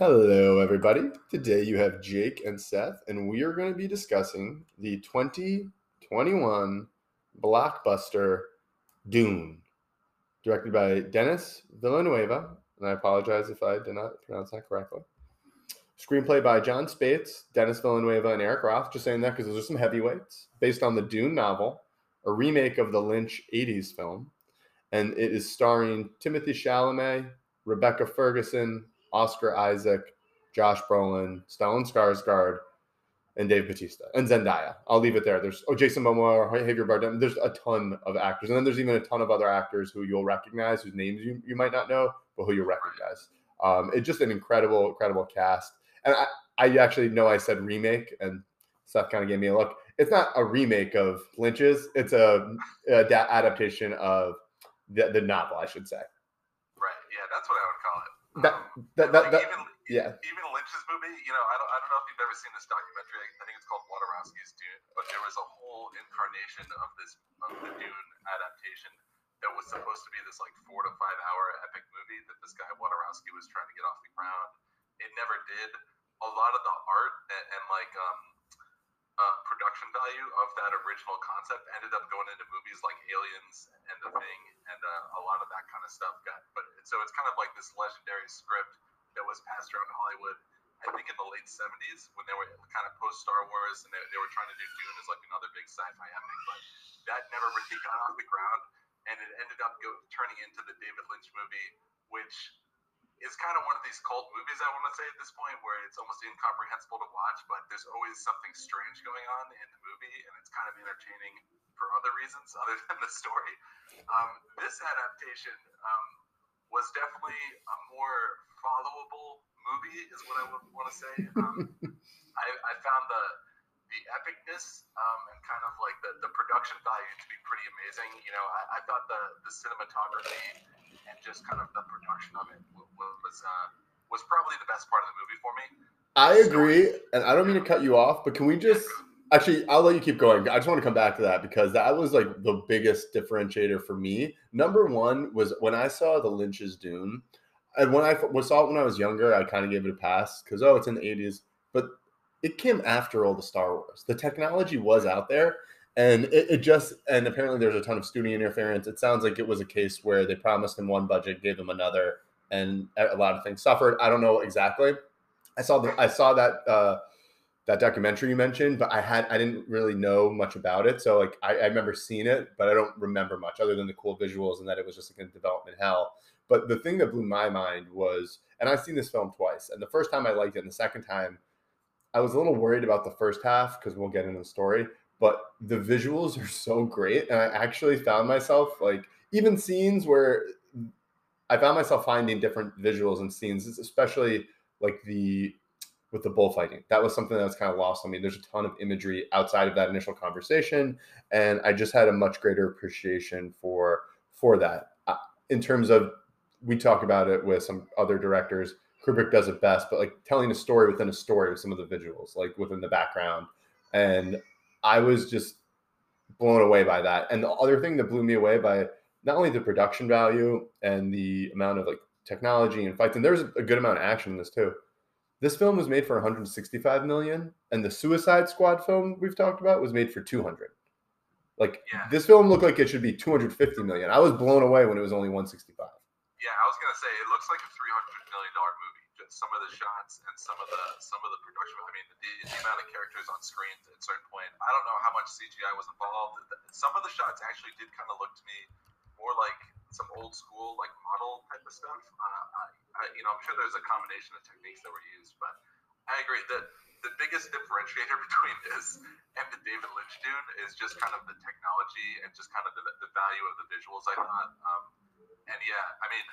Hello, everybody. Today you have Jake and Seth, and we are going to be discussing the 2021 blockbuster Dune, directed by Denis Villeneuve, and I apologize if I did not pronounce that correctly. Screenplay by Jon Spaihts, Denis Villeneuve, and Eric Roth. Just saying that because those are some heavyweights. Based on the Dune novel, a remake of the Lynch 80s film, and it is starring Timothy Chalamet, Rebecca Ferguson, Oscar Isaac, Josh Brolin, Stellan Skarsgård, and Dave Bautista and Zendaya. I'll leave it there. There's oh Jason Momoa, Javier Bardem. There's a ton of actors, and then there's even a ton of other actors who you'll recognize, whose names you, you might not know, but who you'll recognize. Um, it's just an incredible, incredible cast. And I, I actually know I said remake, and Seth kind of gave me a look. It's not a remake of Lynch's. It's a, a da- adaptation of the, the novel, I should say. Right. Yeah, that's what I would call. That Um, that, that, like that even yeah. even Lynch's movie, you know, I don't, I don't know if you've ever seen this documentary. I think it's called Jodorowsky's Dune, but there was a whole incarnation of this of the Dune adaptation that was supposed to be this like four to five hour epic movie that this guy Wadarowski was trying to get off the ground. It never did. A lot of the art and, and like um, uh, production value of that original concept ended up going into movies like Aliens and The Thing, and uh, a lot of that kind of stuff got. But so it's kind of like this legendary script that was passed around Hollywood. I think in the late '70s when they were kind of post Star Wars, and they, they were trying to do Dune as like another big sci-fi epic, but that never really got off the ground, and it ended up go, turning into the David Lynch movie, which is kind of one of these cult movies I want to say at this point, where it's almost incomprehensible to watch, but there's always something strange going on in the movie, and it's kind of entertaining for other reasons other than the story. Um, this adaptation um, was definitely a more followable movie, is what I would want to say. Um, I, I found the the epicness um, and kind of like the, the production value to be pretty amazing. You know, I, I thought the, the cinematography and just kind of the production of it wa- wa- was uh, was probably the best part of the movie for me. I agree, and I don't mean to cut you off, but can we just actually? I'll let you keep going. I just want to come back to that because that was like the biggest differentiator for me. Number one was when I saw the Lynch's Dune, and when I saw it when I was younger, I kind of gave it a pass because oh, it's in the '80s, but it came after all the Star Wars. The technology was out there, and it, it just and apparently there's a ton of studio interference. It sounds like it was a case where they promised him one budget, gave him another, and a lot of things suffered. I don't know exactly. I saw the I saw that uh, that documentary you mentioned, but I had I didn't really know much about it. So like I, I remember seeing it, but I don't remember much other than the cool visuals and that it was just like a development hell. But the thing that blew my mind was, and I've seen this film twice, and the first time I liked it, and the second time I was a little worried about the first half because we'll get into the story. But the visuals are so great, and I actually found myself like even scenes where I found myself finding different visuals and scenes, especially like the with the bullfighting. That was something that was kind of lost on me. There's a ton of imagery outside of that initial conversation, and I just had a much greater appreciation for for that. Uh, in terms of, we talk about it with some other directors. Kubrick does it best, but like telling a story within a story with some of the visuals, like within the background, and I was just blown away by that. And the other thing that blew me away by not only the production value and the amount of like technology and fights, and there's a good amount of action in this too. This film was made for 165 million, and the Suicide Squad film we've talked about was made for 200. Like Yeah. this film looked like it should be 250 million. I was blown away when it was only 165. Yeah, I was gonna say it looks like a three hundred million dollar movie. Just some of the shots and some of the some of the production. I mean, the, the amount of characters on screen at a certain point. I don't know how much CGI was involved. Some of the shots actually did kind of look to me more like some old school like model type of stuff. Uh, I, I, you know, I'm sure there's a combination of techniques that were used, but I agree that the biggest differentiator between this and the David Lynch Dune is just kind of the technology and just kind of the, the value of the visuals. I thought, um, and yeah, I mean,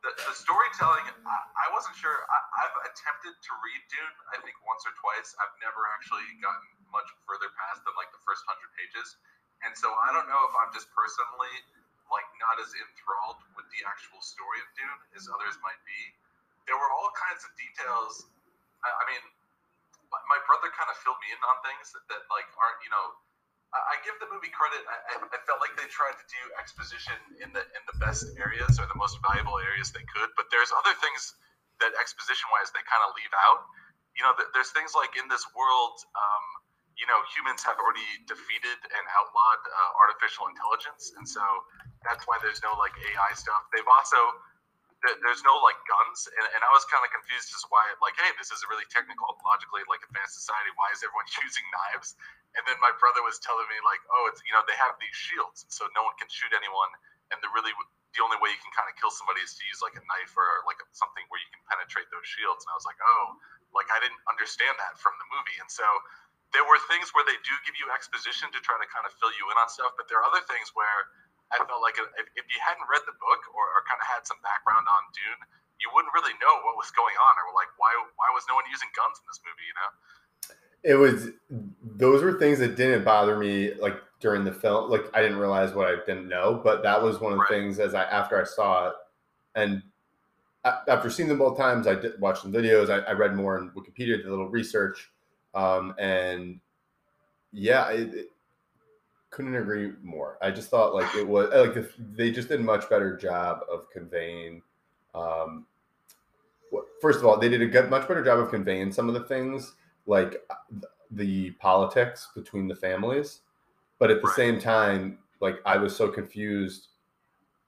the, the storytelling. I, I wasn't sure. I, I've attempted to read Dune, I think once or twice. I've never actually gotten much further past than like the first hundred pages, and so I don't know if I'm just personally like not as enthralled with the actual story of Dune as others might be. There were all kinds of details. I, I mean, my, my brother kind of filled me in on things that, that like aren't you know. I, I give the movie credit. I, I, felt like they tried to do exposition in the in the best areas or the most valuable areas they could, but there's other things that exposition wise they kind of leave out. You know, th- there's things like in this world, um, you know, humans have already defeated and outlawed uh, artificial intelligence, and so that's why there's no like AI stuff. They've also there's no like guns, and, and I was kind of confused as why like, hey, this is a really technical, logically like advanced society. Why is everyone using knives? And then my brother was telling me like, oh, it's you know they have these shields, so no one can shoot anyone, and the really the only way you can kind of kill somebody is to use like a knife or like something where you can penetrate those shields. And I was like, oh, like I didn't understand that from the movie, and so there were things where they do give you exposition to try to kind of fill you in on stuff, but there are other things where I felt like if, if you hadn't read the book or, or kind of had some background on Dune, you wouldn't really know what was going on, or like why why was no one using guns in this movie? You know. It was those were things that didn't bother me like during the film. Like I didn't realize what I didn't know, but that was one of the right. things as I after I saw it, and after seeing them both times, I did watch some videos. I, I read more on Wikipedia, did a little research, um, and yeah, it, it, couldn't agree more. I just thought like it was like the, they just did a much better job of conveying. Um, first of all, they did a good, much better job of conveying some of the things like the politics between the families, but at the same time, like I was so confused.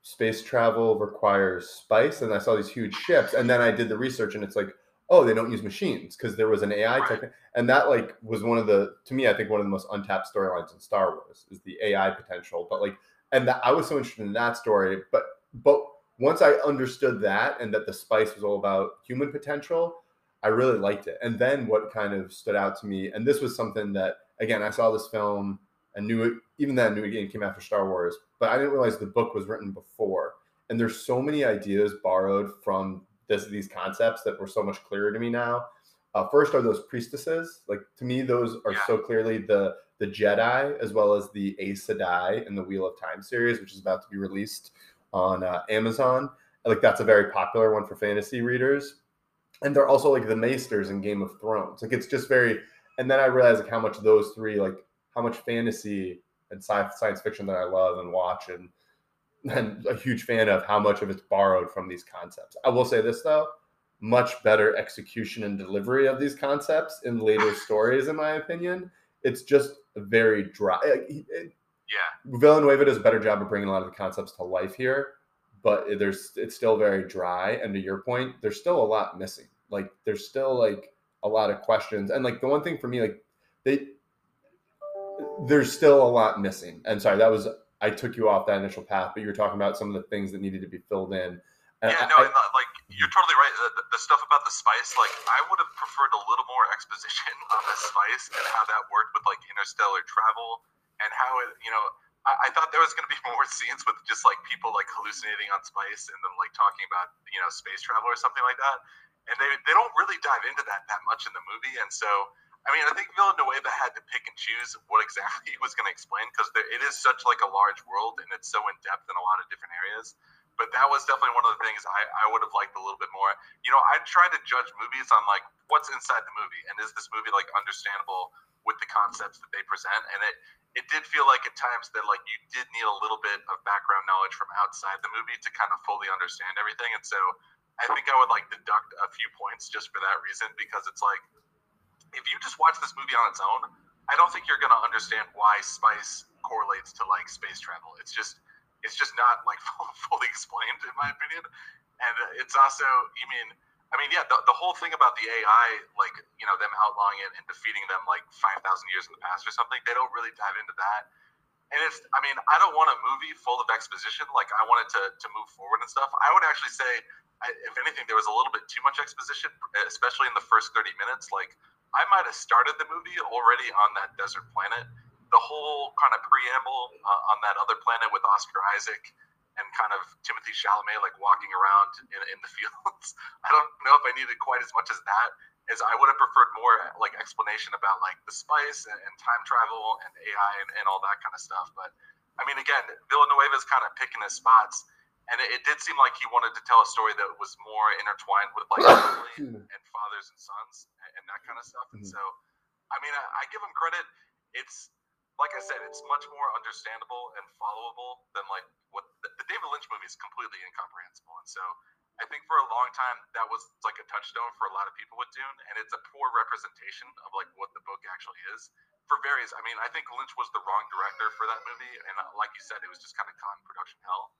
Space travel requires spice, and I saw these huge ships, and then I did the research, and it's like, oh, they don't use machines because there was an AI right. tech, and that like was one of the to me, I think one of the most untapped storylines in Star Wars is the AI potential. But like, and that I was so interested in that story, but but once I understood that and that the spice was all about human potential, I really liked it. And then what kind of stood out to me, and this was something that again I saw this film and knew it even then knew it came after Star Wars, but I didn't realize the book was written before. And there's so many ideas borrowed from this, these concepts that were so much clearer to me now. Uh, first are those priestesses. Like to me, those are yeah. so clearly the the Jedi as well as the Aes Sedai in the Wheel of Time series, which is about to be released on uh, Amazon. Like that's a very popular one for fantasy readers and they're also like the maesters in Game of Thrones. Like it's just very. And then I realized like how much those three, like how much fantasy and sci- science fiction that I love and watch, and and a huge fan of how much of it's borrowed from these concepts. I will say this though, much better execution and delivery of these concepts in later stories, in my opinion. It's just very dry. It, yeah, Villanueva does a better job of bringing a lot of the concepts to life here but there's it's still very dry. And to your point, there's still a lot missing. Like there's still like a lot of questions. And like the one thing for me, like they there's still a lot missing. And sorry, that was I took you off that initial path, but you were talking about some of the things that needed to be filled in. And yeah, no, I, uh, like you're totally right. The, the, stuff about the spice, like I would have preferred a little more exposition on the spice and how that worked with like interstellar travel and how it, you know, I, I thought there was going to be more scenes with just like people like hallucinating on spice and then like talking about you know space travel or something like that. And they they don't really dive into that that much in the movie. And so I mean I think Villanueva had to pick and choose what exactly he was going to explain because it is such like a large world and it's so in depth in a lot of different areas. But that was definitely one of the things I, I would have liked a little bit more. You know, I try to judge movies on like what's inside the movie and is this movie like understandable with the concepts that they present. And it it did feel like at times that like you did need a little bit of background knowledge from outside the movie to kind of fully understand everything. And so I think I would like deduct a few points just for that reason because it's like if you just watch this movie on its own, I don't think you're going to understand why spice correlates to like space travel. It's just it's just not like fully explained in my opinion. And it's also, you mean I mean, yeah, the, the whole thing about the AI, like, you know, them outlawing it and defeating them like 5,000 years in the past or something, they don't really dive into that. And it's, I mean, I don't want a movie full of exposition. Like, I wanted to, to move forward and stuff. I would actually say, I, if anything, there was a little bit too much exposition, especially in the first 30 minutes. Like, I might have started the movie already on that desert planet. The whole kind of preamble uh, on that other planet with Oscar Isaac and kind of Timothy Chalamet like walking around in, in the fields. I don't know if I needed quite as much as that as I would have preferred more like explanation about like the spice and, and time travel and AI and, and, all that kind of stuff. But I mean, again, Villanueva is kind of picking his spots, and it, it, did seem like he wanted to tell a story that was more intertwined with like family and fathers and sons and, and, that kind of stuff. And mm-hmm. so, I mean, I, I give him credit. It's like I said, it's much more understandable and followable than like what the, the David Lynch movie is completely incomprehensible. And so I think for a long time that was like a touchstone for a lot of people with Dune, and it's a poor representation of like what the book actually is. For various, I mean, I think Lynch was the wrong director for that movie, and uh, like you said, it was just kind of con production hell.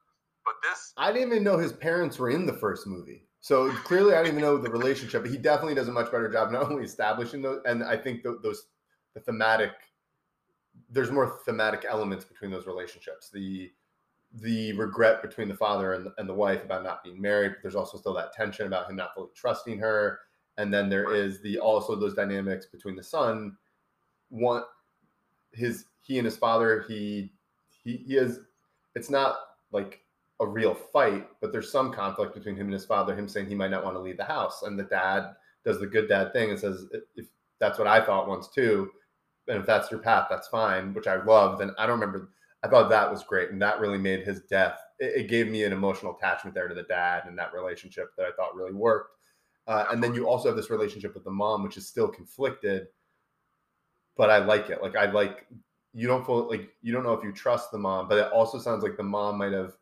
But this, I didn't even know his parents were in the first movie. So clearly, I didn't even know the relationship. But he definitely does a much better job not only establishing those, and I think th- those the thematic. There's more thematic elements between those relationships. The the regret between the father and, and the wife about not being married. But there's also still that tension about him not fully trusting her. And then there is the also those dynamics between the son. One, his he and his father. He he he is. It's not like a real fight, but there's some conflict between him and his father. Him saying he might not want to leave the house, and the dad does the good dad thing and says, "If that's what I thought once too, and if that's your path, that's fine." Which I loved, and I don't remember I thought that was great, and that really made his death. It, it, gave me an emotional attachment there to the dad and that relationship that I thought really worked. Uh, and then you also have this relationship with the mom, which is still conflicted, but I like it. Like I like you don't feel like you don't know if you trust the mom, but it also sounds like the mom might have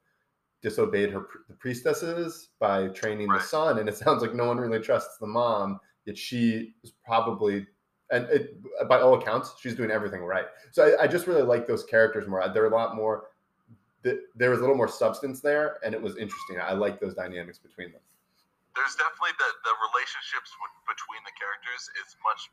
disobeyed her the priestesses by training right. the son, and it sounds like no one really trusts the mom. Yet she is probably and it, by all accounts, she's doing everything right. So I, I, just really like those characters more. They're a lot more. There was a little more substance there, and it was interesting. I like those dynamics between them. There's definitely the the relationships between the characters is much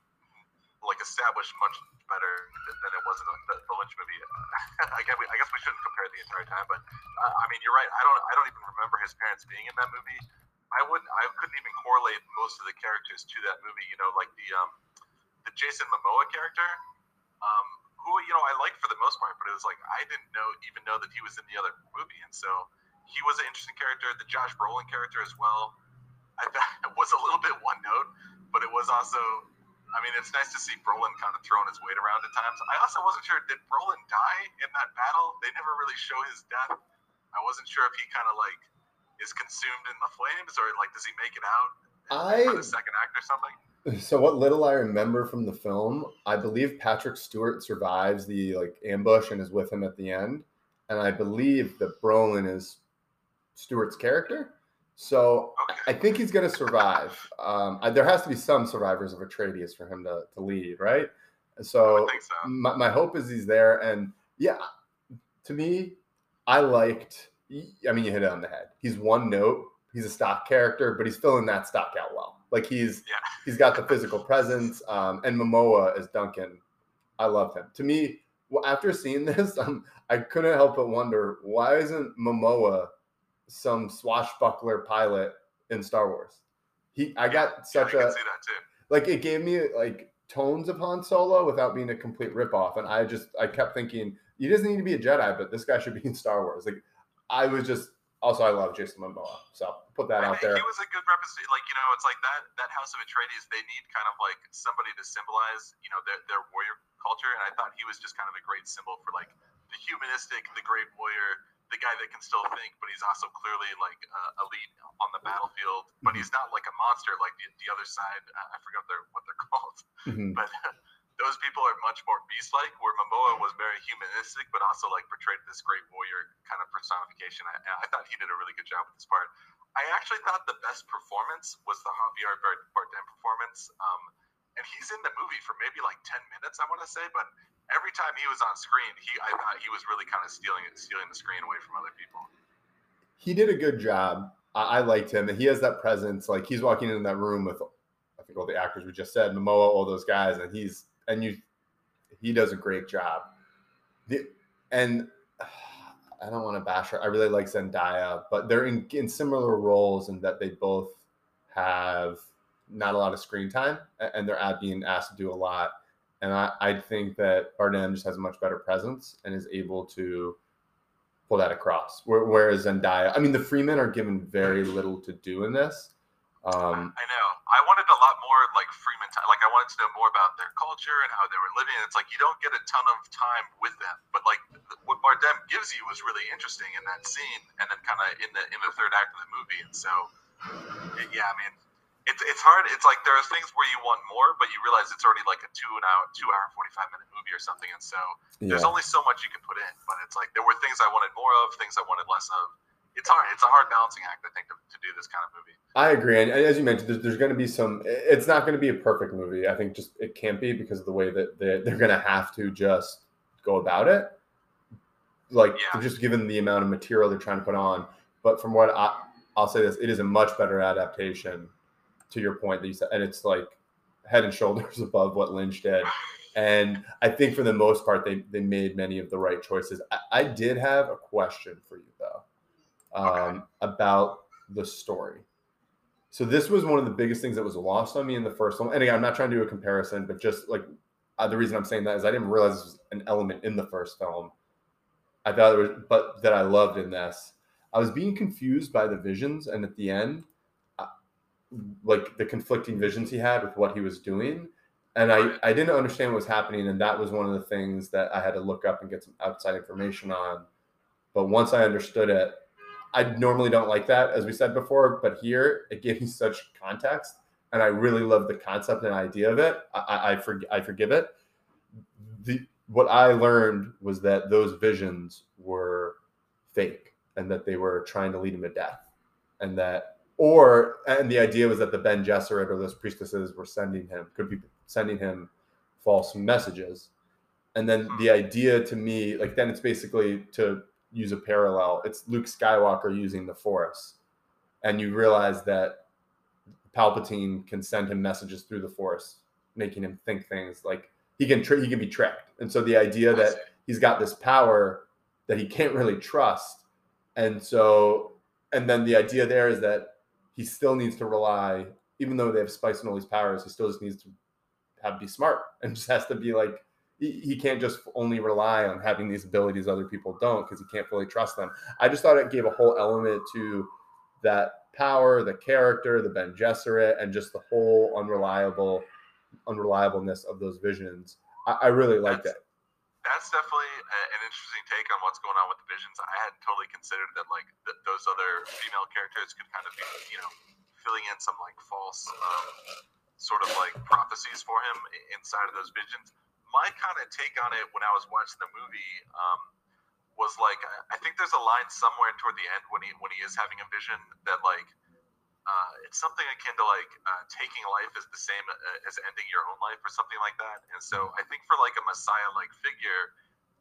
like established much better than it was in the, the Lynch movie. I guess we, I guess we shouldn't compare the entire time, but uh, I mean, you're right. I don't I don't even remember his parents being in that movie. I wouldn't I couldn't even correlate most of the characters to that movie. You know, like the um the Jason Momoa character, um, who you know I liked for the most part, but it was like I didn't know even know that he was in the other movie, and so he was an interesting character. The Josh Brolin character as well, I thought was a little bit one note, but it was also. I mean, it's nice to see Brolin kind of throwing his weight around at times. I also wasn't sure did Brolin die in that battle? They never really show his death. I wasn't sure if he kind of like is consumed in the flames or like does he make it out I, for the second act or something? So what little I remember from the film, I believe Patrick Stewart survives the like ambush and is with him at the end, and I believe that Brolin is Stewart's character. So I think he's going to survive. Um, I, there has to be some survivors of Atreides for him to, to lead, right? So, so. My, my hope is he's there. And yeah, to me, I liked. I mean, you hit it on the head. He's one note. He's a stock character, but he's filling that stock out well. Like he's yeah. he's got the physical presence. Um, and Momoa as Duncan, I love him. To me, well, after seeing this, um, I couldn't help but wonder why isn't Momoa some swashbuckler pilot in Star Wars? He, I got such yeah, a like it gave me like tones of Han Solo without being a complete ripoff, and I just I kept thinking he doesn't need to be a Jedi, but this guy should be in Star Wars. Like I was just also, I love Jason Momoa, so put that I out there. He was a good representative. Like you know, it's like that that House of Atreides. They need kind of like somebody to symbolize, you know, their their warrior culture. And I thought he was just kind of a great symbol for like the humanistic, the great warrior, the guy that can still think, but he's also clearly like uh, elite on the battlefield. But mm-hmm. he's not like a monster like the, the other side. Uh, I forgot their, what they're called, mm-hmm. but. those people are much more beast-like, where Momoa was very humanistic, but also like portrayed this great warrior kind of personification. I, I thought he did a really good job with this part. I actually thought the best performance was the Javier Bardem performance, um, and he's in the movie for maybe like ten minutes, I want to say, but every time he was on screen, he I thought he was really kind of stealing it, stealing the screen away from other people. He did a good job. I, I liked him. He has that presence. Like he's walking in that room with, I think all the actors we just said, Momoa, all those guys, and he's and you he does a great job. The, and I don't want to bash her. I really like Zendaya, but they're in, in similar roles in that they both have not a lot of screen time and they're being asked to do a lot. And I, I think that Bardem just has a much better presence and is able to pull that across. Whereas Zendaya, I mean, the Fremen are given very little to do in this. Um, I know. I wanted a lot more like Fremen time. Like I wanted to know more about their culture and how they were living. It's like you don't get a ton of time with them, but like what Bardem gives you was really interesting in that scene, and then kind of in the in the third act of the movie. And so, yeah, I mean, it's it's hard. It's like there are things where you want more, but you realize it's already like a two an hour, two hour, forty five minute movie or something. And so yeah. there's only so much you can put in. But it's like there were things I wanted more of, things I wanted less of it's hard. It's a hard balancing act, I think, to, to do this kind of movie. I agree, and as you mentioned, there's, there's going to be some. It's not going to be a perfect movie. I think just it can't be because of the way that they're, they're going to have to just go about it. Like Yeah. just given the amount of material they're trying to put on. But from what I, I'll say, this it is a much better adaptation. To your point, that you said, and it's like head and shoulders above what Lynch did. And I think for the most part, they they made many of the right choices. I, I did have a question for you though, um, Okay. about the story. So this was one of the biggest things that was lost on me in the first one. And again, I'm not trying to do a comparison, but just like uh, the reason I'm saying that is I didn't realize this was an element in the first film. I thought it was, but that I loved in this. I was being confused by the visions, and at the end, like the conflicting visions he had with what he was doing, and I I didn't understand what was happening, and that was one of the things that I had to look up and get some outside information on. But once I understood it, I normally don't like that, as we said before, but here it gave me such context, and I really love the concept and idea of it. I, I, I, forg I forgive it. The what I learned was that those visions were fake, and that they were trying to lead him to death, and that, or and the idea was that the Bene Gesserit or those priestesses were sending him could be sending him false messages, and then hmm. the idea to me, like then it's basically to use a parallel. It's Luke Skywalker using the Force, and you realize that Palpatine can send him messages through the Force, making him think things like he can tr- he can be tricked. And so the idea that he's got this power that he can't really trust, and so and then the idea there is that he still needs to rely, even though they have spice and all these powers, he still just needs to have be smart and just has to be like he, he can't just only rely on having these abilities other people don't because he can't fully trust them. I just thought it gave a whole element to that power, the character, the Bene Gesserit, and just the whole unreliable unreliableness of those visions. I, I really liked it. That's definitely a, an interesting take on what's visions. I hadn't totally considered that, like th- those other female characters could kind of be, you know, filling in some like false, um, sort of like prophecies for him inside of those visions. My kind of take on it when I was watching the movie um, was like, I- I think there's a line somewhere toward the end when he when he is having a vision that like. Uh, it's something akin to like uh, taking life is the same uh, as ending your own life or something like that. And so I think for like a messiah like figure,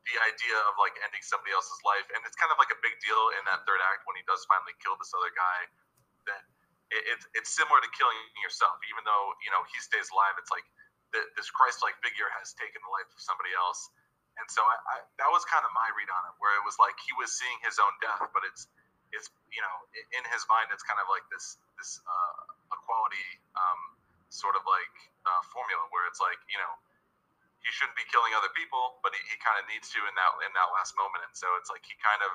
the idea of like ending somebody else's life, and it's kind of like a big deal in that third act when he does finally kill this other guy. That it, it's it's similar to killing yourself, even though you know he stays alive. It's like th- this Christ-like figure has taken the life of somebody else, and so I, I that was kind of my read on it, where it was like he was seeing his own death, but it's it's you know in his mind it's kind of like this this uh, equality um, sort of like uh, formula where it's like you know he shouldn't be killing other people, but he, he kind of needs to in that in that last moment, and so it's like he kind of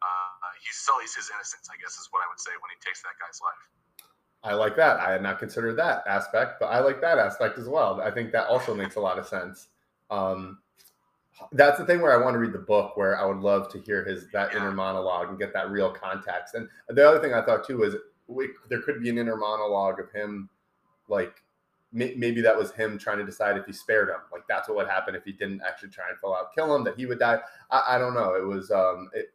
uh, he sullies his innocence, I guess is what I would say when he takes that guy's life. I like that. I had not considered that aspect, but I like that aspect as well. I think that also makes a lot of sense. Um, that's the thing where I want to read the book, where I would love to hear his that inner monologue and get that real context. And the other thing I thought too was we, there could be an inner monologue of him, like maybe that was him trying to decide if he spared him. Like that's what would happen if he didn't actually try and full out kill him, that he would die. I, I don't know. It was um, it,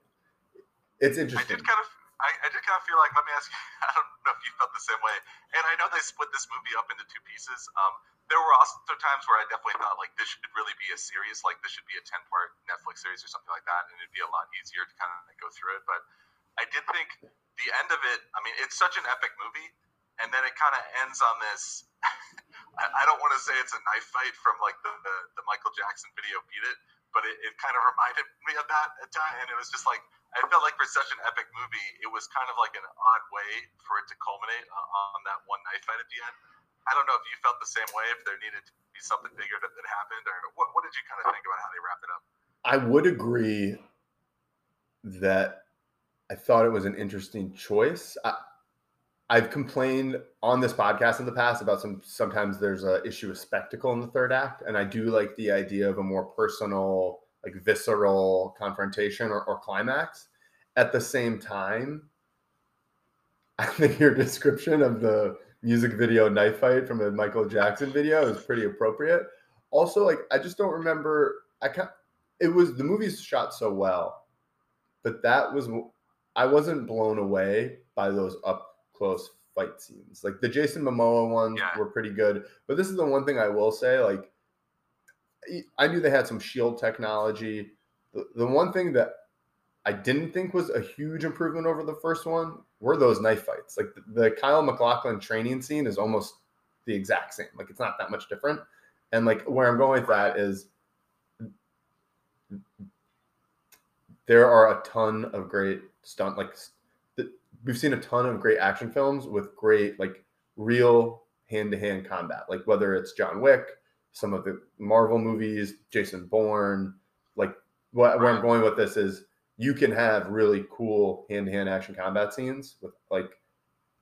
it's I interesting. did kind of I, I did kind of feel like let me ask you I don't know if you felt the same way, and I know they split this movie up into two pieces. Um, there were also times where I definitely thought like this should really be a series, like this should be a ten part Netflix series or something like that, and it'd be a lot easier to kind of go through it. But I did think the end of it. I mean, it's such an epic movie, and then it kind of ends on this. I, don't want to say it's a knife fight from like the, the, the Michael Jackson video "Beat It," but it, it kind of reminded me of that at time, and it was just like I felt like for such an epic movie, it was kind of like an odd way for it to culminate uh, on that one knife fight at the end. I don't know if you felt the same way, if there needed to be something bigger that, that happened, or what, what did you kind of think about how they wrapped it up? I would agree that I thought it was an interesting choice. I, I've complained on this podcast in the past about some sometimes there's a issue of spectacle in the third act, and I do like the idea of a more personal, like visceral confrontation or, or climax. At the same time, I think your description of the music video knife fight from a Michael Jackson video is pretty appropriate. Also, like I just don't remember. I can It was the movie's shot so well, but that was I wasn't blown away by those up close fight scenes. Like the Jason Momoa ones Yeah. were pretty good, but this is the one thing I will say. Like, I knew they had some shield technology. The, the one thing that I didn't think was a huge improvement over the first one were those knife fights. Like the, the Kyle MacLachlan training scene is almost the exact same. Like it's not that much different. And like where I'm going with that is there are a ton of great stunt like we've seen a ton of great action films with great like real hand-to-hand combat like whether it's john wick some of the marvel movies jason bourne like what, where i'm going with this is you can have really cool hand-to-hand action combat scenes with like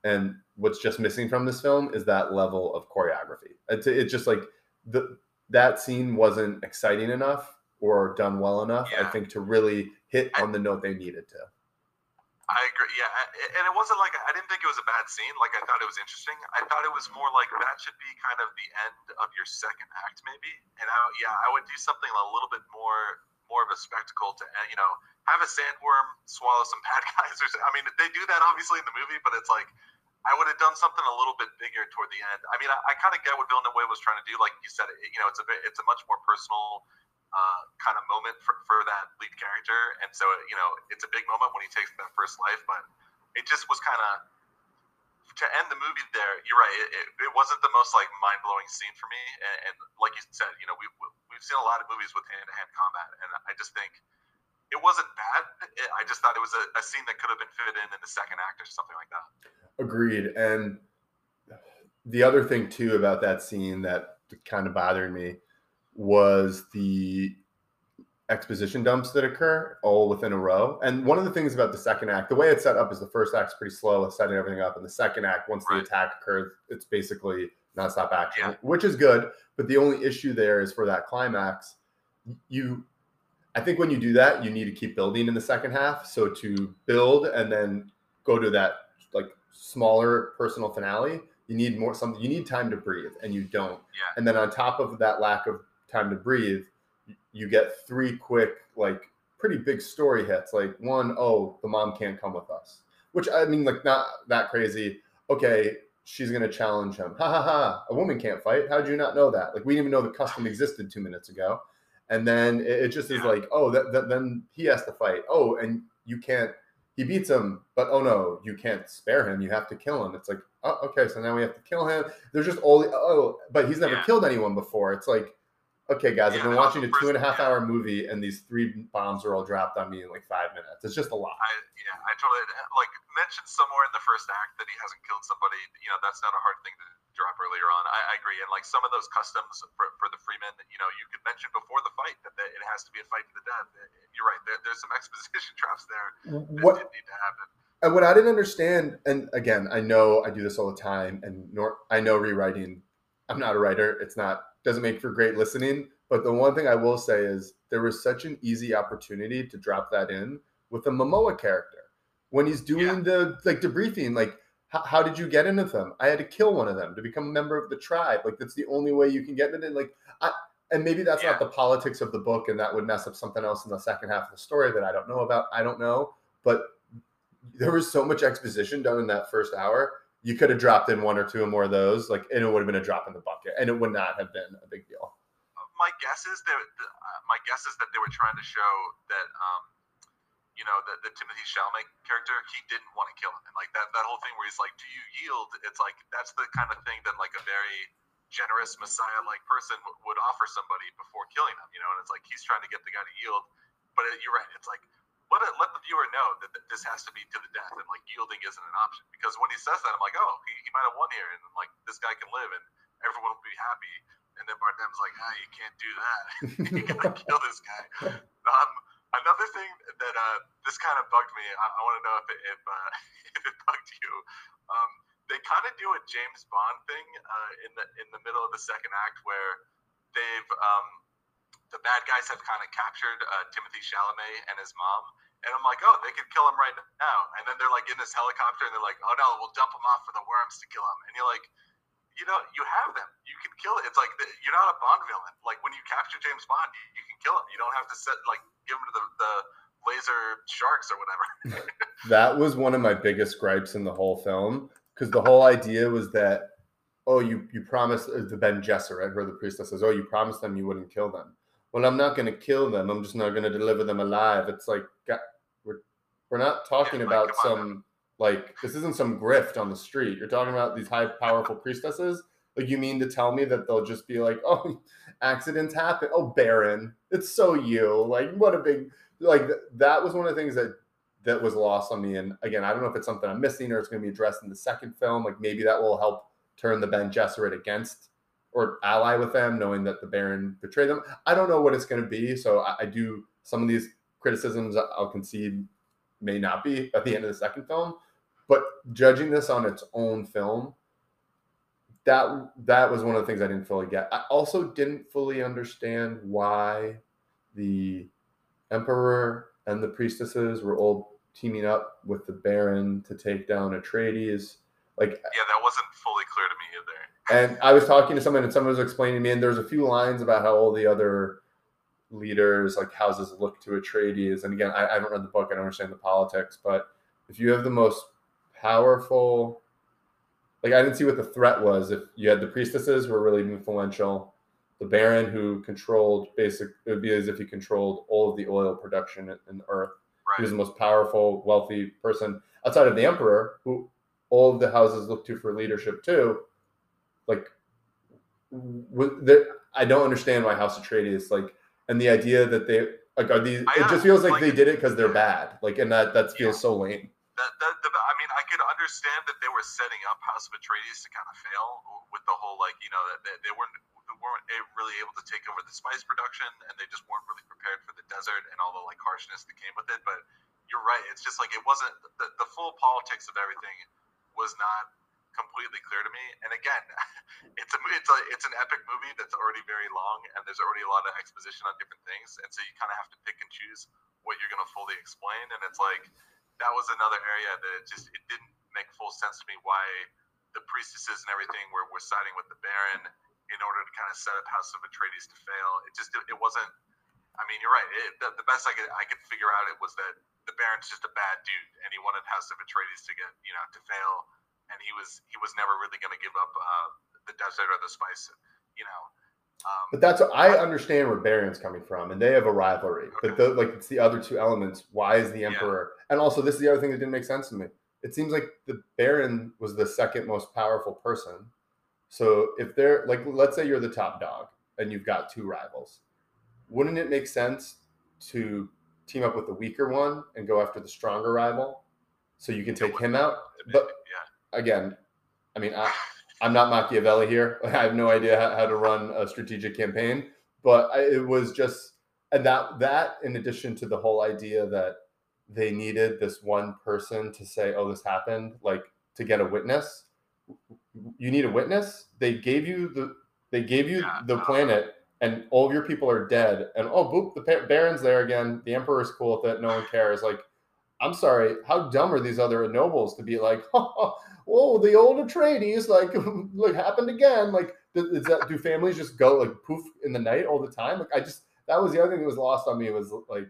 and what's just missing from this film is that level of choreography. It's, it's just like the that scene wasn't exciting enough or done well enough i think to really hit on the note they needed to I agree. Yeah, and it wasn't like I didn't think it was a bad scene. Like I thought it was interesting. I thought it was more like that should be kind of the end of your second act, maybe. And I, yeah, I would do something a little bit more, more of a spectacle to, uh, you know, have a sandworm swallow some bad guys. Or I mean, they do that obviously in the movie, but it's like I would have done something a little bit bigger toward the end. I mean, I, I kind of get what Villeneuve was trying to do. Like you said, it, you know, it's a bit, it's a much more personal uh, kind of moment for, for that lead character. And so, you know, it's a big moment when he takes that first life, but it just was kind of to end the movie there. You're right. It, it, it wasn't the most like mind blowing scene for me. And, and like you said, you know, we've, we've seen a lot of movies with hand to hand combat. And I just think it wasn't bad. It, I just thought it was a, a scene that could have been fit in in the second act or something like that. Agreed. And the other thing too about that scene that kind of bothered me was the exposition dumps that occur all within a row. And one of the things about the second act, the way it's set up is the first act's pretty slow, setting everything up. And the second act, once the attack occurs, it's basically nonstop action, Yeah. which is good. But the only issue there is for that climax, you I think when you do that, you need to keep building in the second half. So to build and then go to that like smaller personal finale, you need more something. You need time to breathe, and you don't. Yeah. And then on top of that lack of time to breathe, you get three quick, like pretty big story hits. Like one, oh, the mom can't come with us, which I mean, like not that crazy. Okay, she's gonna challenge him. Ha ha ha! A woman can't fight. How did you not know that? Like we didn't even know the custom existed two minutes ago. And then it, it just is like, oh, that, that then he has to fight. Oh, and you can't. He beats him, but oh no, you can't spare him. You have to kill him. It's like, oh, okay, so now we have to kill him. There's just all the oh, but he's never Yeah. killed anyone before. It's like, okay, guys, I've been watching a two and a half yeah. hour movie, and these three bombs are all dropped on me in like five minutes. It's just a lot. I yeah, I totally like mentioned somewhere in the first act that he hasn't killed somebody. You know, that's not a hard thing to drop earlier on. I, I agree, and like some of those customs for, for the Fremen, you know, you could mention before the fight that they, it has to be a fight to the death. You're right. There, there's some exposition traps there that What did need to happen. and what I didn't understand, and again, I know I do this all the time, and nor I know rewriting. I'm not a writer. It's not doesn't make for great listening. But the one thing I will say is there was such an easy opportunity to drop that in with the Momoa character when he's doing Yeah. the like debriefing. Like, how, how did you get into them? I had to kill one of them to become a member of the tribe. Like that's the only way you can get into it. Like, I and maybe that's Yeah. not the politics of the book, and that would mess up something else in the second half of the story that I don't know about. I don't know, but there was so much exposition done in that first hour. You could have dropped in one or two or more of those, like, and it would have been a drop in the bucket, and it would not have been a big deal. my guess is that uh, my guess is that they were trying to show that um, you know the, the Timothy Chalamet character he didn't want to kill him and like that that whole thing where he's like do you yield it's like that's the kind of thing that like a very generous messiah like person w- would offer somebody before killing them, you know and it's like he's trying to get the guy to yield but it, you're right it's like let it, let the viewer know that, this has to be to the death and like yielding isn't an option because when he says that I'm like oh he, he might have won here and like this guy can live and everyone will be happy and then Bardem's like, ah, you can't do that. you gotta kill this guy. Um, another thing that uh, this kind of bugged me. I, I want to know if it, if, uh, if it bugged you. Um, they kind of do a James Bond thing uh, in the in the middle of the second act where they've um, the bad guys have kind of captured uh, Timothy Chalamet and his mom. And I'm like, oh, they could kill him right now. And then they're like in this helicopter, and they're like, oh no, we'll dump him off for the worms to kill him. And you're like, you know, you have them. You can kill it. It's like the, you're not a Bond villain. Like when you capture James Bond, you, you can kill him. You don't have to set like give him to the, the laser sharks or whatever. that was one of my biggest gripes in the whole film because the whole idea was that oh you you promised uh, the Bene Gesserit where the priestess says oh you promised them you wouldn't kill them. Well, I'm not going to kill them. I'm just not going to deliver them alive. It's like we're not talking yeah, about some like this isn't some grift on the street. You're talking about these high powerful priestesses. Like you mean to tell me that they'll just be like, oh, accidents happen. Oh, Baron, it's so you. Like what a big like that was one of the things that that was lost on me. And again, I don't know if it's something I'm missing or it's going to be addressed in the second film. Like maybe that will help turn the Bene Gesserit against or ally with them, knowing that the Baron betrayed them. I don't know what it's going to be. So I, I do some of these criticisms I'll concede may not be at the end of the second film, but judging this on its own film, that that was one of the things I didn't fully get. I also didn't fully understand why the emperor and the priestesses were all teaming up with the Baron to take down Atreides. Like, yeah, that wasn't fully clear to me either. And I was talking to someone, and someone was explaining to me, and there was a few lines about how all the other leaders, like houses, look to Atreides. And again, I, I haven't read the book; I don't understand the politics. But if you have the most powerful, like I didn't see what the threat was. If you had the priestesses who were really influential, the Baron who controlled basic it would be as if he controlled all of the oil production in the Earth. Right. He was the most powerful, wealthy person outside of the Emperor, who all of the houses look to for leadership too. Like, with the I don't understand why House Atreides like, and the idea that they like are these. I it just feels like, like they did it because they're bad. Like, and that that feels yeah. so lame. That, that, the, I mean, I could understand that they were setting up House of Atreides to kind of fail with the whole like, you know, that they, they weren't they weren't really able to take over the spice production, and they just weren't really prepared for the desert and all the like harshness that came with it. But you're right; it's just like it wasn't the, the full politics of everything was not completely clear to me. And again, it's a it's a it's an epic movie that's already very long, and there's already a lot of exposition on different things, and so you kind of have to pick and choose what you're going to fully explain. And it's like that was another area that just it didn't make full sense to me why the priestesses and everything were, were siding with the Baron in order to kind of set up House of Atreides to fail. It just it, it wasn't. I mean, you're right. It, the, the, best I could I could figure out it was that the Baron's just a bad dude, and he wanted House of Atreides to get you know to fail, and he was he was never really going to give up uh, the desert or the spice, you know. Um, but that's what I understand where Baron's coming from, and they have a rivalry. Okay. But the, like it's the other two elements. Why is the Emperor? Yeah. And also, this is the other thing that didn't make sense to me. It seems like the Baron was the second most powerful person. So if they're like, let's say you're the top dog and you've got two rivals, wouldn't it make sense to team up with the weaker one and go after the stronger rival so you can take him out? But again, I mean, I, I'm not Machiavelli here. I have no idea how, how to run a strategic campaign, but I, it was just and that that in addition to the whole idea that they needed this one person to say, "Oh, this happened," like to get a witness. You need a witness. They gave you the they gave you yeah, the planet, and all of your people are dead. And oh, boop, the Baron's there again. The Emperor's cool with it. No one cares. Like, I'm sorry. How dumb are these other nobles to be like, oh, oh, the old Atreides, like, like happened again. Like, is that do families just go like poof in the night all the time? Like, I just that was the other thing that was lost on me was like,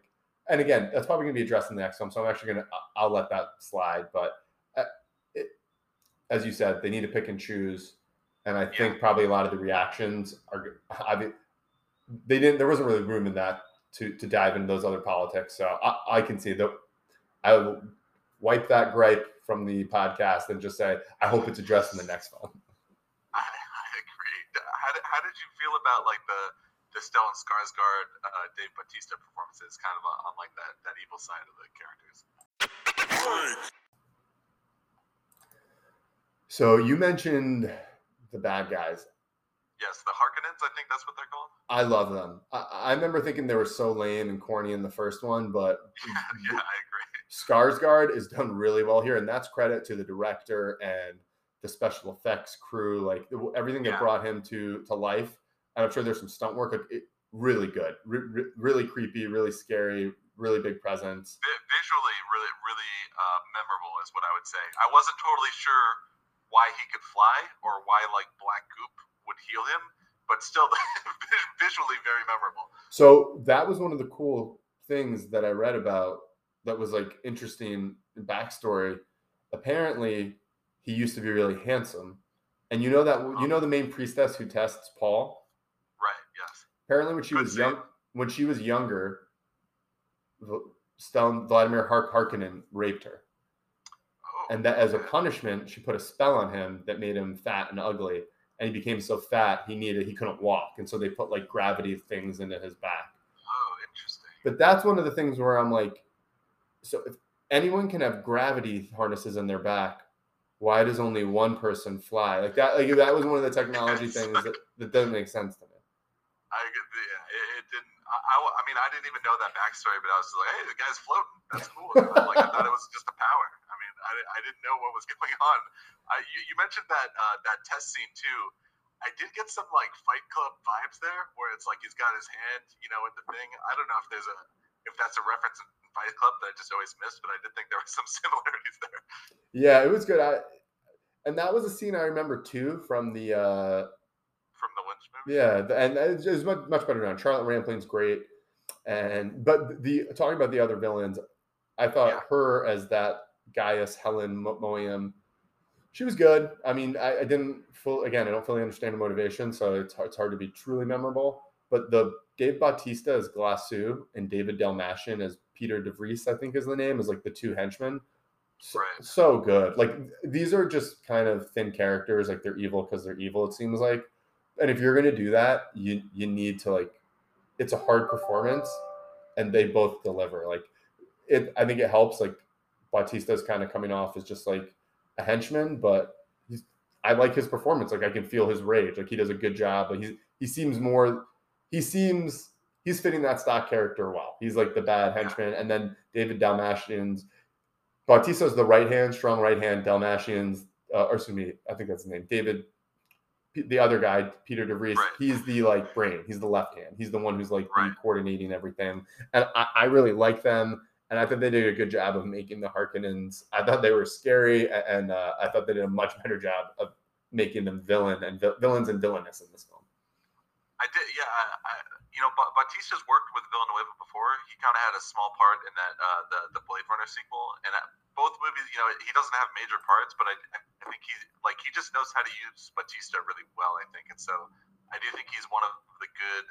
and again, that's probably gonna be addressed in the next film. So I'm actually gonna I'll let that slide. But uh, it, as you said, they need to pick and choose, and I think probably a lot of the reactions are. I mean, they didn't. There wasn't really room in that to to dive into those other politics. So I, I can see that. I will wipe that gripe from the podcast and just say, I hope it's addressed in the next film. I, I agree. How did, how did you feel about like the the Stellan Skarsgård, uh, Dave Bautista performances, kind of on like that that evil side of the characters? So you mentioned the bad guys. Yes, the Harkonnens. I think that's what they're called. I love them. I, I remember thinking they were so lame and corny in the first one, but yeah, I agree. Skarsgård is done really well here, and that's credit to the director and the special effects crew, like everything that yeah. brought him to to life. And I'm sure there's some stunt work. It, really good, re- really creepy, really scary, really big presence. visually, really, really uh, memorable is what I would say. I wasn't totally sure why he could fly or why like black goop would heal him, but still visually very memorable. So that was one of the cool things that I read about that was like interesting backstory. Apparently, he used to be really handsome, and you know that you know the main priestess who tests Paul. Right. Yes. Apparently, when she Good was young, when she was younger, Stel- Vladimir Hark- Harkonnen raped her, Oh. and that as a punishment, she put a spell on him that made him fat and ugly, and he became so fat he needed he couldn't walk, and so they put like gravity things into his back. Oh, interesting. But that's one of the things where I'm like, so if anyone can have gravity harnesses in their back, why does only one person fly? Like that, like that was one of the technology things that, that doesn't make sense to me. I get the, yeah, it, it didn't. I, I, I mean, I didn't even know that backstory, but I was like, hey, the guy's floating. That's cool. like I thought it was just a power. I mean, I, I didn't know what was going on. I, you, you mentioned that uh, that test scene too. I did get some like Fight Club vibes there, where it's like he's got his hand, you know, in the thing. I don't know if there's a if that's a reference in Fight Club that I just always missed, but I did think there were some similarities there. Yeah, it was good. I, and that was a scene I remember too from the uh, from the Lynch movie. Yeah, and it was much much better done. Charlotte Rampling's great, and but the talking about the other villains, I thought Yeah. her as that Gaius Helen Mo- Mohiam, she was good. I mean, I, I didn't full again. I don't fully understand the motivation, so it's hard, it's hard to be truly memorable. But the Dave Bautista as Glossu and David Dastmalchian as Piter De Vries, I think is the name, is like the two henchmen. So, Right. so good. Like these are just kind of thin characters. Like they're evil because they're evil. It seems like and if you're gonna do that, you you need to like it's a hard performance and they both deliver. Like it I think it helps like Bautista's kind of coming off as just like a henchman, but he's I like his performance. Like I can feel his rage. Like he does a good job. But he he seems more he seems he's fitting that stock character well. He's like the bad henchman. And then David Dastmalchian's Bautista's the right hand, strong right hand. Dastmalchian's, uh, or excuse me, I think that's his name. David, the other guy, Piter De Vries, Right. he's the like brain. He's the left hand. He's the one who's like Right. coordinating everything. And I, I really like them. And I think they did a good job of making the Harkonnens. I thought they were scary, a- and uh, I thought they did a much better job of making them villain and vi- villains and villainous in this film. I did, yeah. I, I, you know, ba- Bautista's worked with Villeneuve before. He kind of had a small part in that uh, the the Blade Runner sequel, and uh, both movies. You know, he doesn't have major parts, but I, I think he like he just knows how to use Bautista really well. I think, and so I do think he's one of the good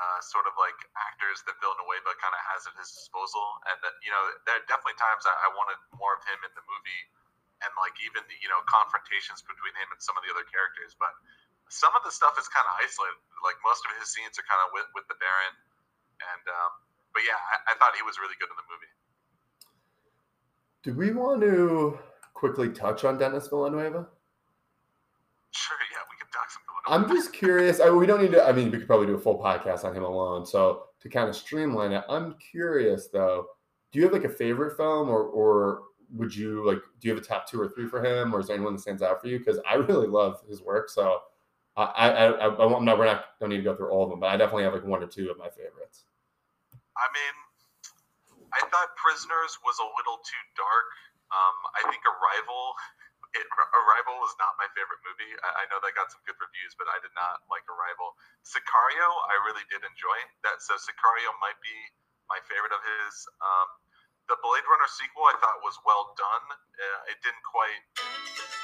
uh, sort of like actors that Villeneuve kind of has at his disposal. And that you know, there are definitely times I, I wanted more of him in the movie, and like even the, you know confrontations between him and some of the other characters, but some of the stuff is kind of isolated. Like most of his scenes are kind of with with the Baron, and um, but yeah, I, I thought he was really good in the movie. Do we want to quickly touch on Denis Villeneuve? Sure, yeah, we can talk some Villeneuve. I'm just curious. I, we don't need to. I mean, we could probably do a full podcast on him alone. So to kind of streamline it, I'm curious though. Do you have like a favorite film, or or would you like? Do you have a top two or three for him, or is there anyone that stands out for you? Because I really love his work. So I I I, I'm not. We're not. Don't need to go through all of them, but I definitely have like one or two of my favorites. I mean, I thought Prisoners was a little too dark. Um, I think Arrival, it, Arrival was not my favorite movie. I, I know that got some good reviews, but I did not like Arrival. Sicario, I really did enjoy that. So Sicario might be my favorite of his. Um, the Blade Runner sequel, I thought was well done. Uh, it didn't quite,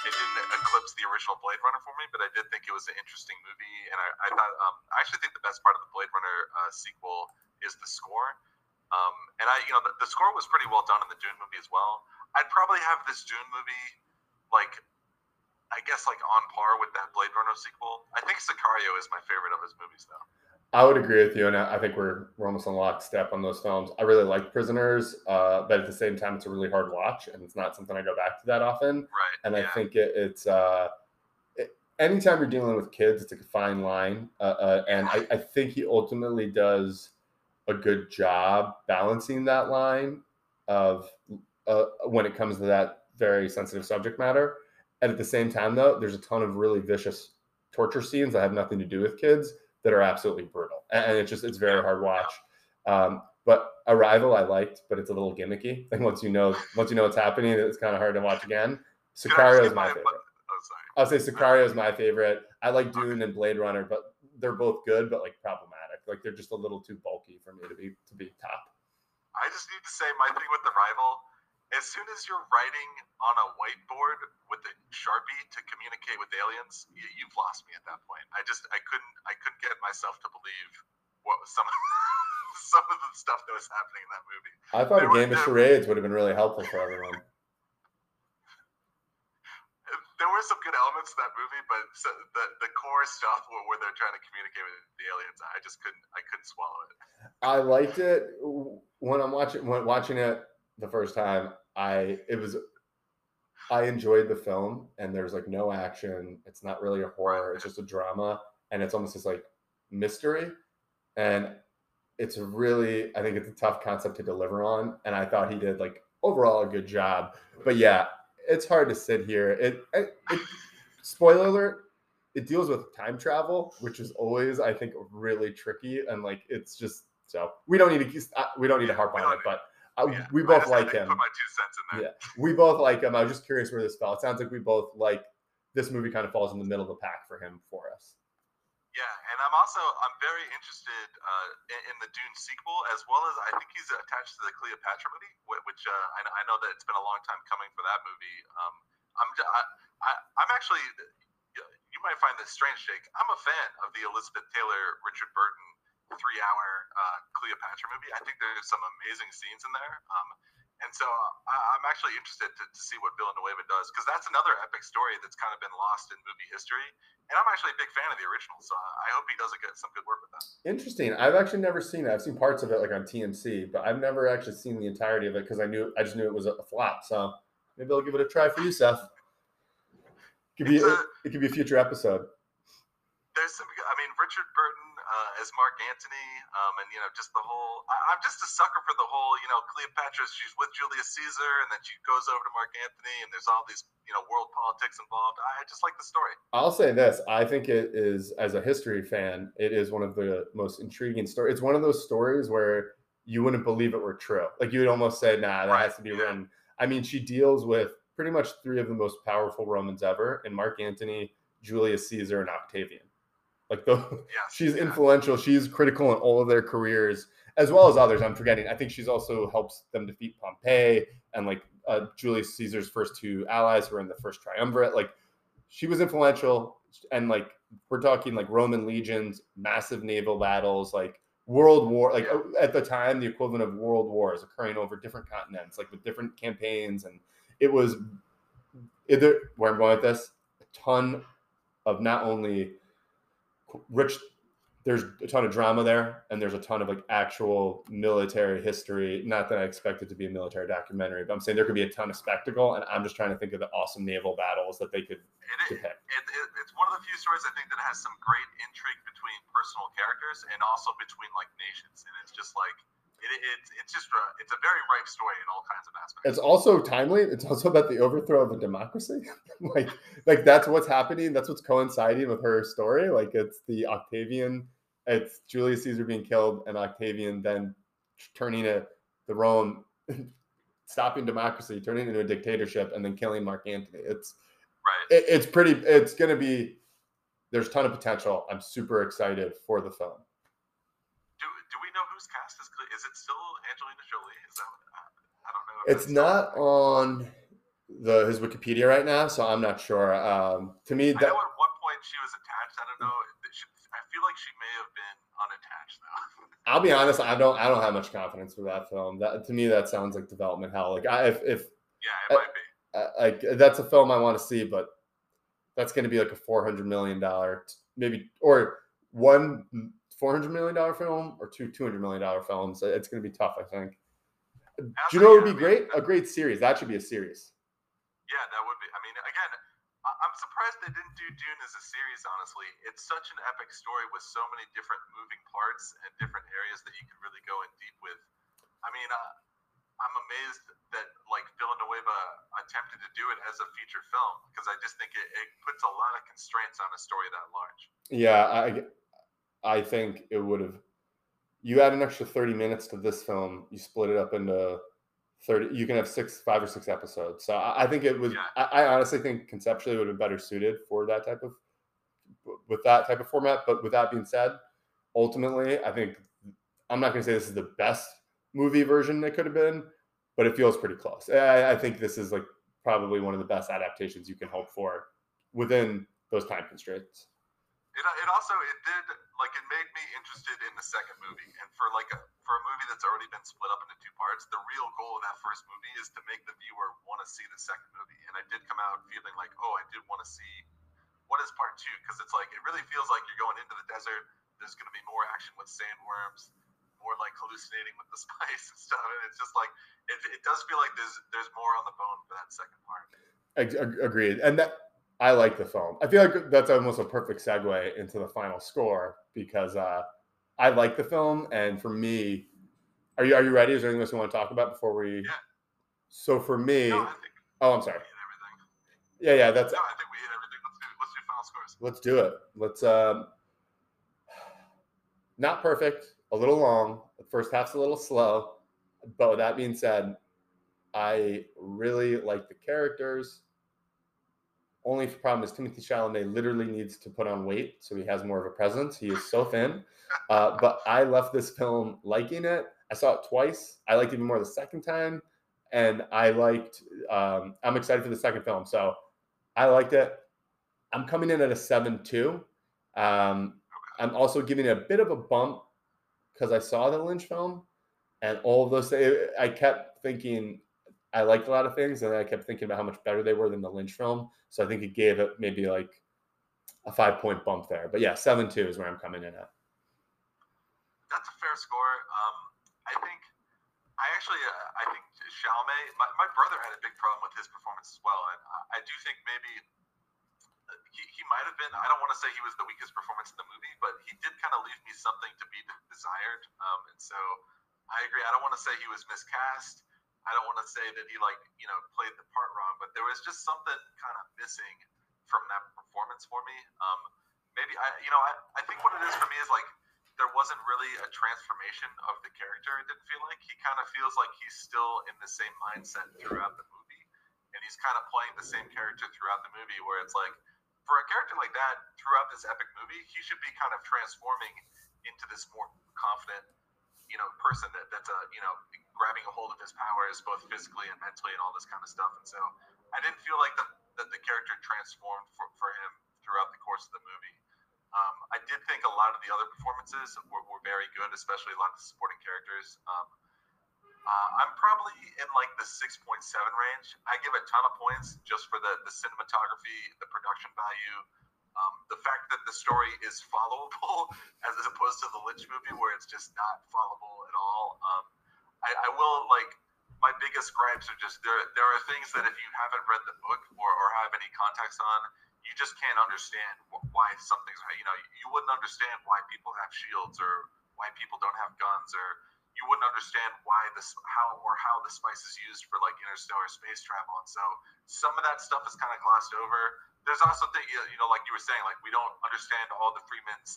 it didn't eclipse the original Blade Runner for me, but I did think it was an interesting movie. And I, I thought, um, I actually think the best part of the Blade Runner uh, sequel is the score. Um, and I, you know, the, the score was pretty well done in the Dune movie as well. I'd probably have this Dune movie, like, I guess, like on par with that Blade Runner sequel. I think Sicario is my favorite of his movies, though. I would agree with you, and I think we're we're almost on lockstep on those films. I really like Prisoners, uh, but at the same time, it's a really hard watch, and it's not something I go back to that often. Right. and yeah. I think it, it's uh, it, anytime you're dealing with kids, it's a fine line, uh, uh, and I, I think he ultimately does a good job balancing that line of uh, when it comes to that very sensitive subject matter. And at the same time, though, there's a ton of really vicious torture scenes that have nothing to do with kids that are absolutely brutal, and, it's just it's very hard watch. Um, but Arrival I liked, but it's a little gimmicky. Like once you know once you know what's happening, it's kind of hard to watch again. Sicario is my my- favorite. Oh. I'll say Sicario is my favorite. I like Dune and Blade Runner, but they're both good, but like problematic. Like they're just a little too bulky for me to be to be top. I just need to say my thing with the rival. As soon as you're writing on a whiteboard with a sharpie to communicate with aliens, you, you've lost me at that point. I just I couldn't I couldn't get myself to believe what was some some of the stuff that was happening in that movie. I thought There a game of charades would have been really helpful for everyone. There were some good elements to that movie, but so the the core stuff where, where they're trying to communicate with the aliens, I just couldn't I couldn't swallow it. I liked it when I'm watching when watching it the first time. I it was I enjoyed the film and there's like no action. It's not really a horror. It's just a drama and it's almost this like mystery and it's really I think it's a tough concept to deliver on and I thought he did like overall a good job. But yeah, it's hard to sit here. It, it, it spoiler alert, it deals with time travel, which is always I think really tricky and like it's just so we don't need to we don't need to harp on it, but uh, Yeah, we both like him. Put my two cents in there. Yeah, we both like him. I was just curious where this fell. It sounds like we both like this movie. Kind of falls in the middle of the pack for him for us. Yeah, and I'm also I'm very interested uh, in, in the Dune sequel as well as I think he's attached to the Cleopatra movie, which uh, I, know- I know that it's been a long time coming for that movie. Um, I'm I, I, I'm actually you might find this strange, Jake. I'm a fan of the Elizabeth Taylor Richard Burton three hour uh, Cleopatra movie. I think there's some amazing scenes in there. Um, and so uh, I, I'm actually interested to, to see what Villeneuve does because that's another epic story that's kind of been lost in movie history. And I'm actually a big fan of the original, so I hope he does a good, some good work with that. Interesting. I've actually never seen it. I've seen parts of it like on TMC, but I've never actually seen the entirety of it because I knew I just knew it was a flop. So maybe I'll give it a try for you, Seth. Could be a- it could be a future episode. There's some, I mean, Richard Burton uh, as Mark Antony, um, and you know, just the whole. I, I'm just a sucker for the whole, you know, Cleopatra. She's with Julius Caesar, and then she goes over to Mark Antony, and there's all these, you know, world politics involved. I just like the story. I'll say this: I think it is, as a history fan, it is one of the most intriguing stories. It's one of those stories where you wouldn't believe it were true. Like you would almost say, "Nah, that Right, has to be yeah. written." I mean, she deals with pretty much three of the most powerful Romans ever: and Mark Antony, Julius Caesar, and Octavian. Like the she's yeah. influential. She's critical in all of their careers, as well as others. I'm forgetting. I think she's also helps them defeat Pompey and like uh, Julius Caesar's first two allies who were in the first triumvirate. Like she was influential, and like we're talking like Roman legions, massive naval battles, like world war. Like at the time, the equivalent of world wars occurring over different continents, like with different campaigns, and it was either where I'm going with this, a ton of not only rich there's a ton of drama there and there's a ton of like actual military history. Not that i expect it to be a military documentary but i'm saying there could be a ton of spectacle and i'm just trying to think of the awesome naval battles that they could It, it, depict. it, it, it's one of the few stories I think that has some great intrigue between personal characters and also between like nations, and it's just like it, it, it's just a, it's a very ripe story in all kinds of aspects. it's also timely. It's also about the overthrow of a democracy. Like like that's what's happening. That's what's coinciding with her story. Like it's the octavian it's julius caesar being killed and octavian then turning it the rome stopping democracy turning it into a dictatorship and then killing mark antony. It's right. it, it's pretty it's going to be there's a ton of potential. I'm super excited for the film Do, do we know who's cast as Cle- Is it still Angelina Jolie? Is that what, I don't know. it's still- not on the his wikipedia right now so i'm not sure um to me I that know at one point she was attached. I don't know. She, I feel like she may have been unattached though. I'll be honest. I don't. I don't have much confidence with that film. That to me, that sounds like development hell. Like I, if, if yeah, it might be. like that's a film I want to see, but that's going to be like a four hundred million dollar, maybe or one four hundred million dollar film or two two hundred million dollar films. It's going to be tough. I think. Do you know what would be great? A great series. That should be a series. Yeah, that would be. I mean, again, I'm surprised they didn't do Dune as a series. Honestly, it's such an epic story with so many different moving parts and different areas that you could really go in deep with. I mean, uh, I'm amazed that like Villeneuve attempted to do it as a feature film because I just think it, it puts a lot of constraints on a story that large. Yeah, I I think it would have. You add an extra thirty minutes to this film. You split it up into thirty. You can have six, five or six episodes. So I, I think it was. Yeah. I, I honestly think conceptually it would have been better suited for that type of with that type of format. But with that being said, ultimately, I think I'm not going to say this is the best movie version it could have been, but it feels pretty close. I, I think this is like probably one of the best adaptations you can hope for within those time constraints. It, it also it did like it made me interested in the second movie, and for like a, for a movie that's already been split up into two parts, the real goal of that first movie is to make the viewer want to see the second movie. And I did come out feeling like, oh, I did want to see what is part two because it's like it really feels like you're going into the desert. There's going to be more action with sandworms, more like hallucinating with the spice and stuff, and it's just like it, it does feel like there's there's more on the bone for that second part. Agreed, and that I like the film. I feel like that's almost a perfect segue into the final score because uh, I like the film, and for me, are you are you ready? Is there anything else you want to talk about before we? Yeah. So for me, no, oh, I'm sorry. Yeah, yeah, that's. No, I think we hit everything. Let's do let's do final scores. Let's do it. Let's. Um, not perfect, a little long. The first half's a little slow, but with that being said, I really like the characters. Only problem is Timothée Chalamet literally needs to put on weight, so he has more of a presence. He is so thin. Uh, but I left this film liking it. I saw it twice. I liked it even more the second time, and I liked. Um, I'm excited for the second film, so I liked it. I'm coming in at a seven two. Um, I'm also giving it a bit of a bump because I saw the Lynch film, and all of those. I kept thinking I liked a lot of things, and I kept thinking about how much better they were than the Lynch film. So I think it gave it maybe like a five point bump there. But yeah, seven two is where I'm coming in at. That's a fair score. Um, I think I actually uh, I think Chalamet. My, my brother had a big problem with his performance as well, and I, I do think maybe uh, he, he might have been. I don't want to say he was the weakest performance in the movie, but he did kind of leave me something to be desired. Um, and so I agree. I don't want to say he was miscast. I don't want to say that he like you know played the part wrong, but there was just something kind of missing from that performance for me. Um, maybe I you know I, I think what it is for me is like there wasn't really a transformation of the character. It didn't feel like he kind of feels like he's still in the same mindset throughout the movie, and he's kind of playing the same character throughout the movie. Where it's like for a character like that throughout this epic movie, he should be kind of transforming into this more confident you know person that that's a you know grabbing a hold of his powers both physically and mentally and all this kind of stuff. And so I didn't feel like the, that the character transformed for, for him throughout the course of the movie. Um, I did think a lot of the other performances were, were very good, especially a lot of the supporting characters. Um, uh, I'm probably in like the 6.7 range. I give a ton of points just for the, the cinematography, the production value, um, the fact that the story is followable as opposed to the Lynch movie where it's just not followable at all. Um, I, I, will like my biggest gripes are just there. There are things that if you haven't read the book or, or have any context on, you just can't understand why something's. You know, you wouldn't understand why people have shields or why people don't have guns or you wouldn't understand why this how or how the spice is used for like interstellar space travel and so some of that stuff is kind of glossed over there's also things you know, like you were saying, like we don't understand all the Fremen's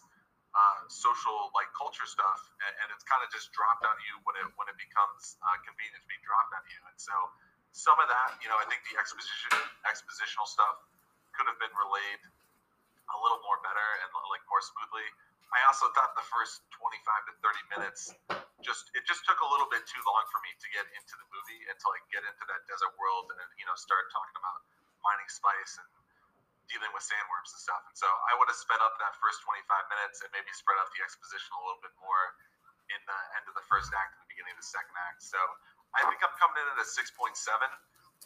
uh, social like culture stuff, and, and it's kind of just dropped on you when it when it becomes uh, convenient to be dropped on you. And so some of that, you know, I think the exposition expositional stuff could have been relayed a little more better and like more smoothly. I also thought the first 25 to 30 minutes just it just took a little bit too long for me to get into the movie and to like get into that desert world and you know start talking about mining spice and dealing with sandworms and stuff. And so I would have sped up that first 25 minutes and maybe spread out the exposition a little bit more in the end of the first act and the beginning of the second act. So I think I'm coming in at a 6.7.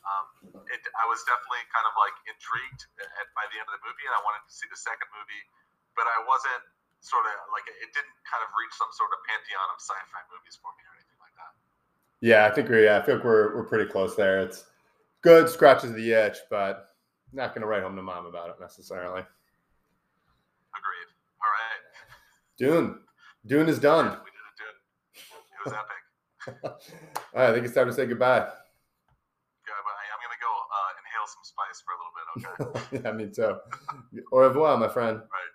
Um, it, I was definitely kind of like intrigued at, by the end of the movie, and I wanted to see the second movie, but I wasn't sort of like it didn't kind of reach some sort of pantheon of sci-fi movies for me or anything like that. Yeah, I think we. Yeah, I like we're we're pretty close there. It's good, scratches the itch, but not going to write home to mom about it necessarily. Agreed. All right. Dune. Dune is done. we did it, Dune. It was epic. All right, I think it's time to say goodbye. Goodbye. I'm going to go uh, inhale some spice for a little bit, okay? yeah, me too. Au revoir, my friend. Right.